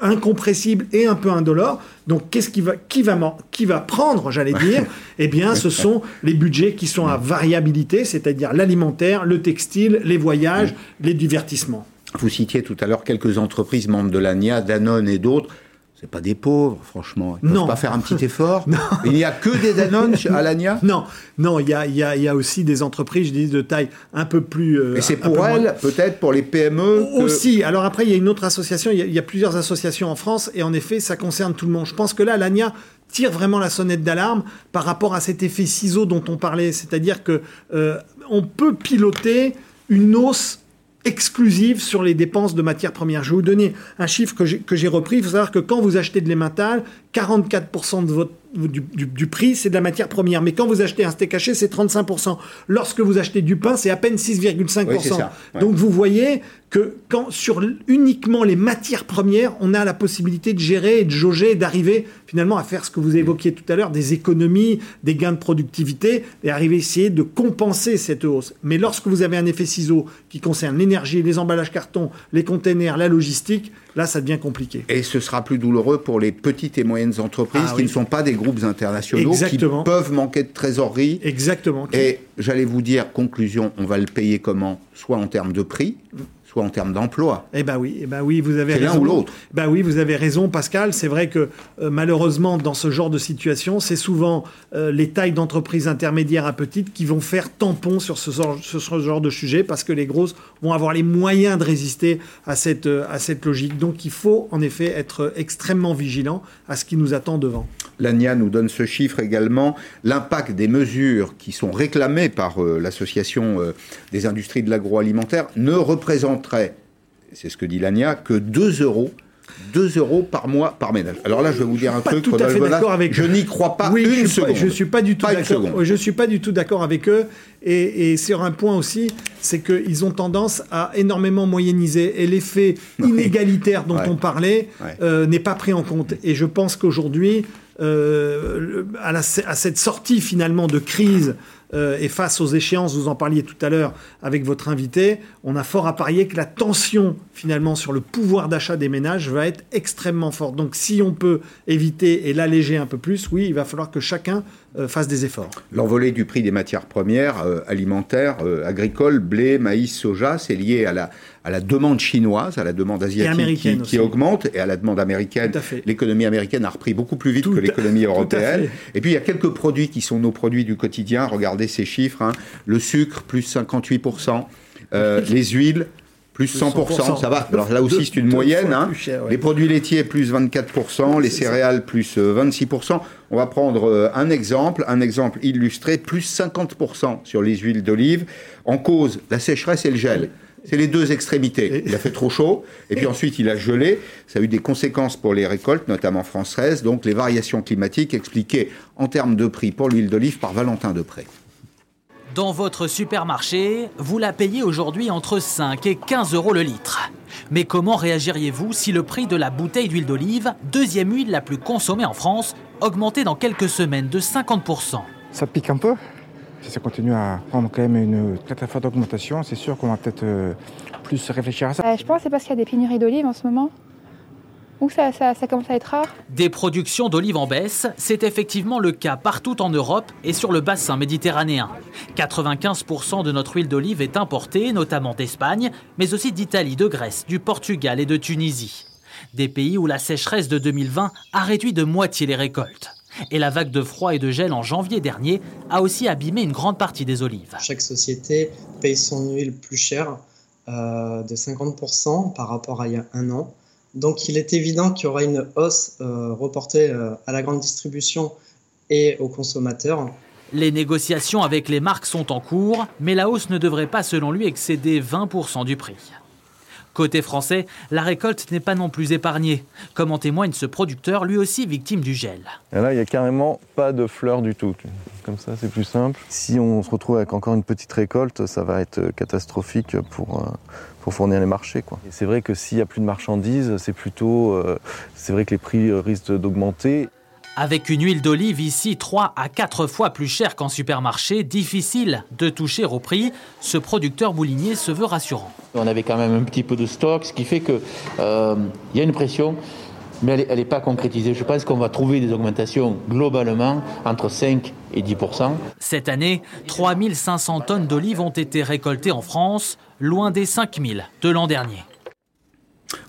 incompressibles et un peu indolores. Donc, qu'est-ce qui va, qui va, qui va prendre, j'allais dire? Eh bien, ce sont les budgets qui sont à variabilité, c'est-à-dire l'alimentaire, le textile, les voyages, les divertissements. Vous citiez tout à l'heure quelques entreprises membres de l'ANIA, Danone et d'autres. C'est pas des pauvres, franchement. Ils peuvent Non. pas faire un petit (laughs) effort. Il n'y a que des Danone à l'ANIA (laughs) Non, non, il y a, y, a, y a aussi des entreprises, je dis, de taille un peu plus. euh, Et c'est pour moins- elles, peut-être pour les PME que- Aussi. Alors après, il y a une autre association. Il y a, il y a plusieurs associations en France et en effet, ça concerne tout le monde. Je pense que là, l'ANIA tire vraiment la sonnette d'alarme par rapport à cet effet ciseau dont on parlait. C'est-à-dire que euh, on peut piloter une hausse exclusive sur les dépenses de matières premières. Je vais vous donner un chiffre que j'ai- repris. Il faut savoir que quand vous achetez de l'emmental, 44% de votre, du, du- du prix, c'est de la matière première. Mais quand vous achetez un steak haché, c'est 35%. Lorsque vous achetez du pain, c'est à peine 6,5%. Oui, c'est ça, ouais. Donc vous voyez que quand sur uniquement les matières premières, on a la possibilité de gérer et de jauger et d'arriver finalement à faire ce que vous évoquiez tout à l'heure, des économies, des gains de productivité et arriver à essayer de compenser cette hausse. Mais lorsque vous avez un effet ciseau qui concerne l'énergie, les emballages carton, les containers, la logistique, là ça devient compliqué. Et ce sera plus douloureux pour les petites et moyennes entreprises Ah qui oui. ne sont pas des groupes internationaux, Exactement. qui peuvent manquer de trésorerie. Exactement. Et j'allais vous dire, conclusion, on va le payer comment? Soit en termes de prix, soit en termes d'emploi. Eh ben oui, eh ben oui, vous avez C'est l'un raison. ou l'autre. Ben oui, vous avez raison, Pascal. C'est vrai que euh, malheureusement, dans ce genre de situation, c'est souvent euh, les tailles d'entreprises intermédiaires à petites qui vont faire tampon sur ce genre, sur ce genre de sujet parce que les grosses vont avoir les moyens de résister à cette, euh, à cette logique. Donc il faut en effet être extrêmement vigilant à ce qui nous attend devant. L'ANIA nous donne ce chiffre également. L'impact des mesures qui sont réclamées par l'Association des industries de l'agroalimentaire ne c'est ce que dit l'ANIA, que 2 euros. 2 euros par mois par ménage. Alors là, je vais vous dire un truc. tout à fait Bonas, d'accord avec Je n'y crois pas Oui, une je suis pas- seconde. je suis pas du tout d'accord. Je suis pas du tout d'accord avec eux. Et, et sur un point aussi, c'est qu'ils ont tendance à énormément moyenniser. Et l'effet (laughs) inégalitaire dont Ouais. on parlait Ouais. euh, n'est pas pris en compte. Et je pense qu'aujourd'hui, euh, à cette sortie finalement de crise euh, et face aux échéances, vous en parliez tout à l'heure avec votre invité, on a fort à parier que la tension finalement sur le pouvoir d'achat des ménages va être extrêmement forte. Donc si on peut éviter et l'alléger un peu plus, oui, il va falloir que chacun euh, fasse des efforts. L'envolée du prix des matières premières euh, alimentaires, agricoles, blé, maïs, soja, c'est lié à la, à la demande chinoise, à la demande asiatique qui, qui, augmente et à la demande américaine. L'économie américaine a repris beaucoup plus vite que l'économie européenne. Et puis il y a quelques produits qui sont nos produits du quotidien. Regardez ces chiffres. Hein. Le sucre, plus 58%. (laughs) les huiles, plus 100%, ça va. Alors là aussi, c'est une (laughs) moyenne. Hein. Les produits laitiers, plus 24%, les céréales, plus 26%. On va prendre un exemple, un exemple illustré, plus 50% sur les huiles d'olive. En cause, la sécheresse et le gel. C'est les deux extrémités. Il a fait trop chaud, et puis ensuite il a gelé. Ça a eu des conséquences pour les récoltes, notamment françaises. Donc les variations climatiques expliquées en termes de prix pour l'huile d'olive par Valentin Depré. Dans votre supermarché, vous la payez aujourd'hui entre 5 et 15 euros le litre. Mais comment réagiriez-vous si le prix de la bouteille d'huile d'olive, deuxième huile la plus consommée en France, augmentait dans quelques semaines de 50% Ça pique un peu. Si ça continue à prendre quand même une très forte augmentation, c'est sûr qu'on va peut-être euh, plus réfléchir à ça. Euh, je pense que c'est parce qu'il y a des pénuries d'olives en ce moment. Ou ça, ça, ça, commence à être rare Des productions d'olives en baisse, c'est effectivement le cas partout en Europe et sur le bassin méditerranéen. 95% de notre huile d'olive est importée, notamment d'Espagne, mais aussi d'Italie, de Grèce, du Portugal et de Tunisie. Des pays où la sécheresse de 2020 a réduit de moitié les récoltes. Et la vague de froid et de gel en janvier dernier a aussi abîmé une grande partie des olives. Chaque société paye son huile plus chère euh, de 50% par rapport à il y a un an. Donc il est évident qu'il y aura une hausse euh, reportée euh, à la grande distribution et aux consommateurs. Les négociations avec les marques sont en cours, mais la hausse ne devrait pas, selon lui, excéder 20% du prix. Côté français, la récolte n'est pas non plus épargnée, comme en témoigne ce producteur, lui aussi victime du gel. Là, il n'y a carrément pas de fleurs du tout. Comme ça, c'est plus simple. Si on se retrouve avec encore une petite récolte, ça va être catastrophique pour, euh, fournir les marchés. C'est vrai que s'il n'y a plus de marchandises, c'est plutôt. Euh, c'est vrai que les prix risquent d'augmenter. Avec une huile d'olive ici 3 à 4 fois plus chère qu'en supermarché, difficile de toucher au prix, ce producteur boulinier se veut rassurant. On avait quand même un petit peu de stock, ce qui fait qu'il euh, y a une pression, mais elle n'est pas concrétisée. Je pense qu'on va trouver des augmentations globalement entre 5 et 10% Cette année, 3500 tonnes d'olives ont été récoltées en France, loin des 5000 de l'an dernier.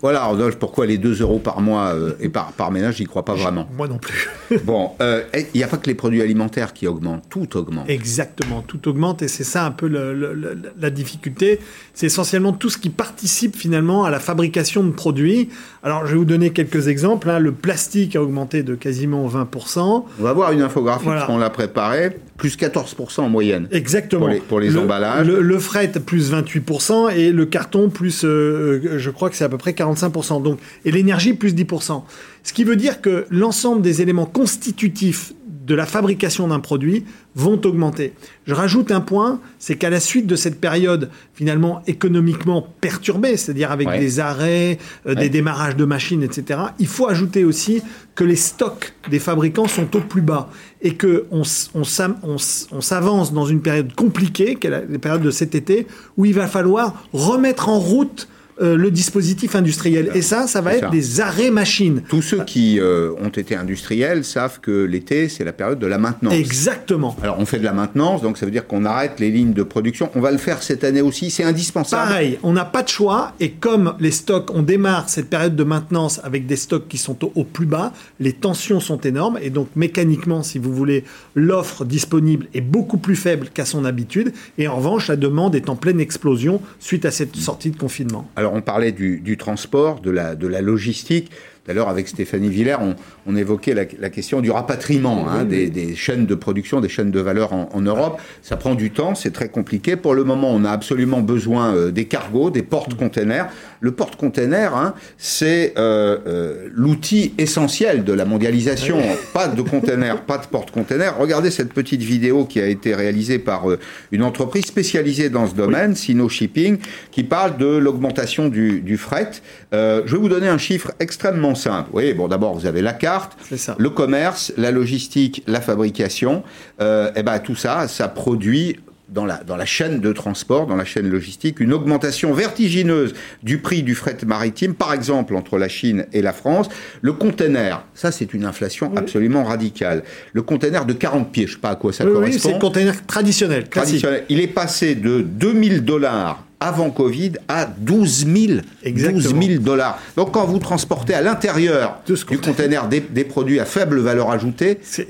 Voilà, Rodolphe, pourquoi les 2 euros par mois euh, et par, par ménage, j'y crois pas vraiment. Moi non plus. (laughs) bon, euh, il n'y a pas que les produits alimentaires qui augmentent, tout augmente. Exactement, tout augmente et c'est ça un peu le, le, la difficulté. C'est essentiellement tout ce qui participe finalement à la fabrication de produits. Alors, je vais vous donner quelques exemples. Hein. Le plastique a augmenté de quasiment 20%. On va voir une infographie voilà. parce qu'on l'a préparée. Plus 14% en moyenne. Exactement. Pour les, pour les le, emballages. Le, le, fret, plus 28%. Et le carton, plus, euh, je crois que c'est à peu près 45%. Donc, et l'énergie, plus 10%. Ce qui veut dire que l'ensemble des éléments constitutifs de la fabrication d'un produit vont augmenter. Je rajoute un point, c'est qu'à la suite de cette période finalement économiquement perturbée, c'est-à-dire avec ouais. des arrêts, euh, ouais. des démarrages de machines, etc., il faut ajouter aussi que les stocks des fabricants sont au plus bas et que on, on, on, on s'avance dans une période compliquée, qui est la, la période de cet été, où il va falloir remettre en route euh, le dispositif industriel. Et ça, ça va être ça. des arrêts machines. Tous ceux qui euh, ont été industriels savent que l'été, c'est la période de la maintenance. Exactement. Alors, on fait de la maintenance, donc ça veut dire qu'on arrête les lignes de production. On va le faire cette année aussi, c'est indispensable. Pareil, on n'a pas de choix. Et comme les stocks, on démarre cette période de maintenance avec des stocks qui sont au, au plus bas, les tensions sont énormes. Et donc, mécaniquement, si vous voulez, l'offre disponible est beaucoup plus faible qu'à son habitude. Et en revanche, la demande est en pleine explosion suite à cette sortie de confinement. Alors, alors on parlait du, transport, de la logistique. D'ailleurs, avec Stéphanie Villers, on, on évoquait la, la, question du rapatriement hein, des, des, chaînes de production, des chaînes de valeur en, en Europe. Ça prend du temps, c'est très compliqué. Pour le moment, on a absolument besoin euh, des cargos, des porte-containers. Le porte-container, hein, c'est euh, euh, l'outil essentiel de la mondialisation. (laughs) pas de container, pas de porte-container. Regardez cette petite vidéo qui a été réalisée par euh, une entreprise spécialisée dans ce domaine, oui. Sino Shipping, qui parle de l'augmentation du, du, fret. Euh, je vais vous donner un chiffre extrêmement simple. Oui, bon, d'abord, vous avez la carte, le commerce, la logistique, la fabrication. Euh, et ben, tout ça, ça produit dans la, dans la chaîne de transport, dans la chaîne logistique, une augmentation vertigineuse du prix du fret maritime, par exemple entre la Chine et la France. Le container, ça c'est une inflation absolument radicale. Le container de 40 pieds, je ne sais pas à quoi ça Oui, correspond. oui, c'est le container traditionnel, classique. Traditionnel. Il est passé de 2000 dollars avant Covid à 12 000, 12 000 dollars. Donc quand vous transportez à l'intérieur du container des, des produits à faible valeur ajoutée, c'est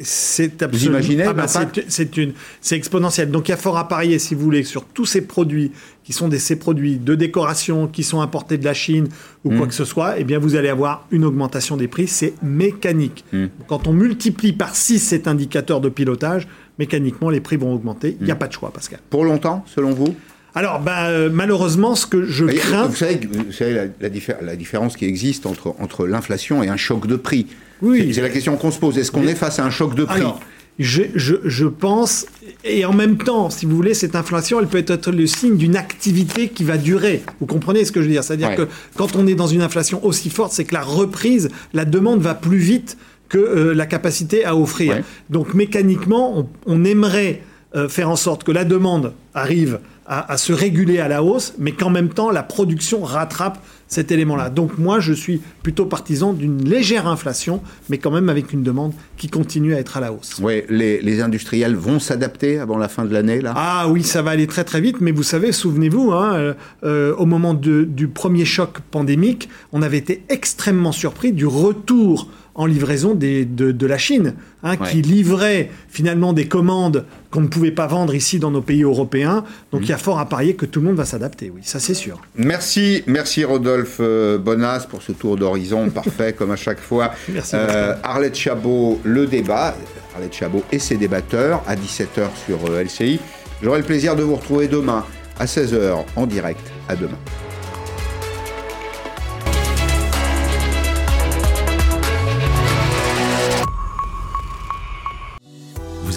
vous absolument- imaginez Ah bah, c'est- exponentiel. Donc il y a fort à parier, si vous voulez, sur tous ces produits qui sont des ces produits de décoration qui sont importés de la Chine ou quoi que ce soit. Eh bien, vous allez avoir une augmentation des prix. C'est mécanique. Quand on multiplie par 6 cet indicateur de pilotage, mécaniquement les prix vont augmenter. Il n'y a pas de choix, Pascal. Pour longtemps, selon vous? Alors, bah, euh, malheureusement, ce que je crains. Vous savez, vous savez la, la diffé- la différence qui existe entre, entre l'inflation et un choc de prix. Oui. C'est- C'est la question qu'on se pose. Est-ce qu'on Mais- est face à un choc de prix Alors, je, je, je pense, et en même temps, si vous voulez, cette inflation, elle peut être le signe d'une activité qui va durer. Vous comprenez ce que je veux dire? C'est-à-dire Ouais. que quand on est dans une inflation aussi forte, c'est que la reprise, la demande va plus vite que euh, la capacité à offrir. Ouais. Donc mécaniquement, on, on aimerait euh, faire en sorte que la demande arrive à, à se réguler à la hausse, mais qu'en même temps, la production rattrape cet élément-là. Donc moi, je suis plutôt partisan d'une légère inflation, mais quand même avec une demande qui continue à être à la hausse. Ouais, les, les industriels vont s'adapter avant la fin de l'année, là? Ah oui, ça va aller très très vite, mais vous savez, souvenez-vous, hein, euh, euh, au moment de- du premier choc pandémique, on avait été extrêmement surpris du retour en livraison des- de, de la Chine, hein, Ouais. qui livrait finalement des commandes qu'on ne pouvait pas vendre ici dans nos pays européens. Donc Mmh. il y a fort à parier que tout le monde va s'adapter, oui, ça c'est sûr. Merci, merci Rodolphe euh, Bonas pour ce tour d'horizon (laughs) parfait comme à chaque fois. (laughs) Merci, Euh, Arlette Chabot, le débat, Arlette Chabot et ses débatteurs à 17h sur euh, LCI. J'aurai le plaisir de vous retrouver demain à 16h en direct. À demain.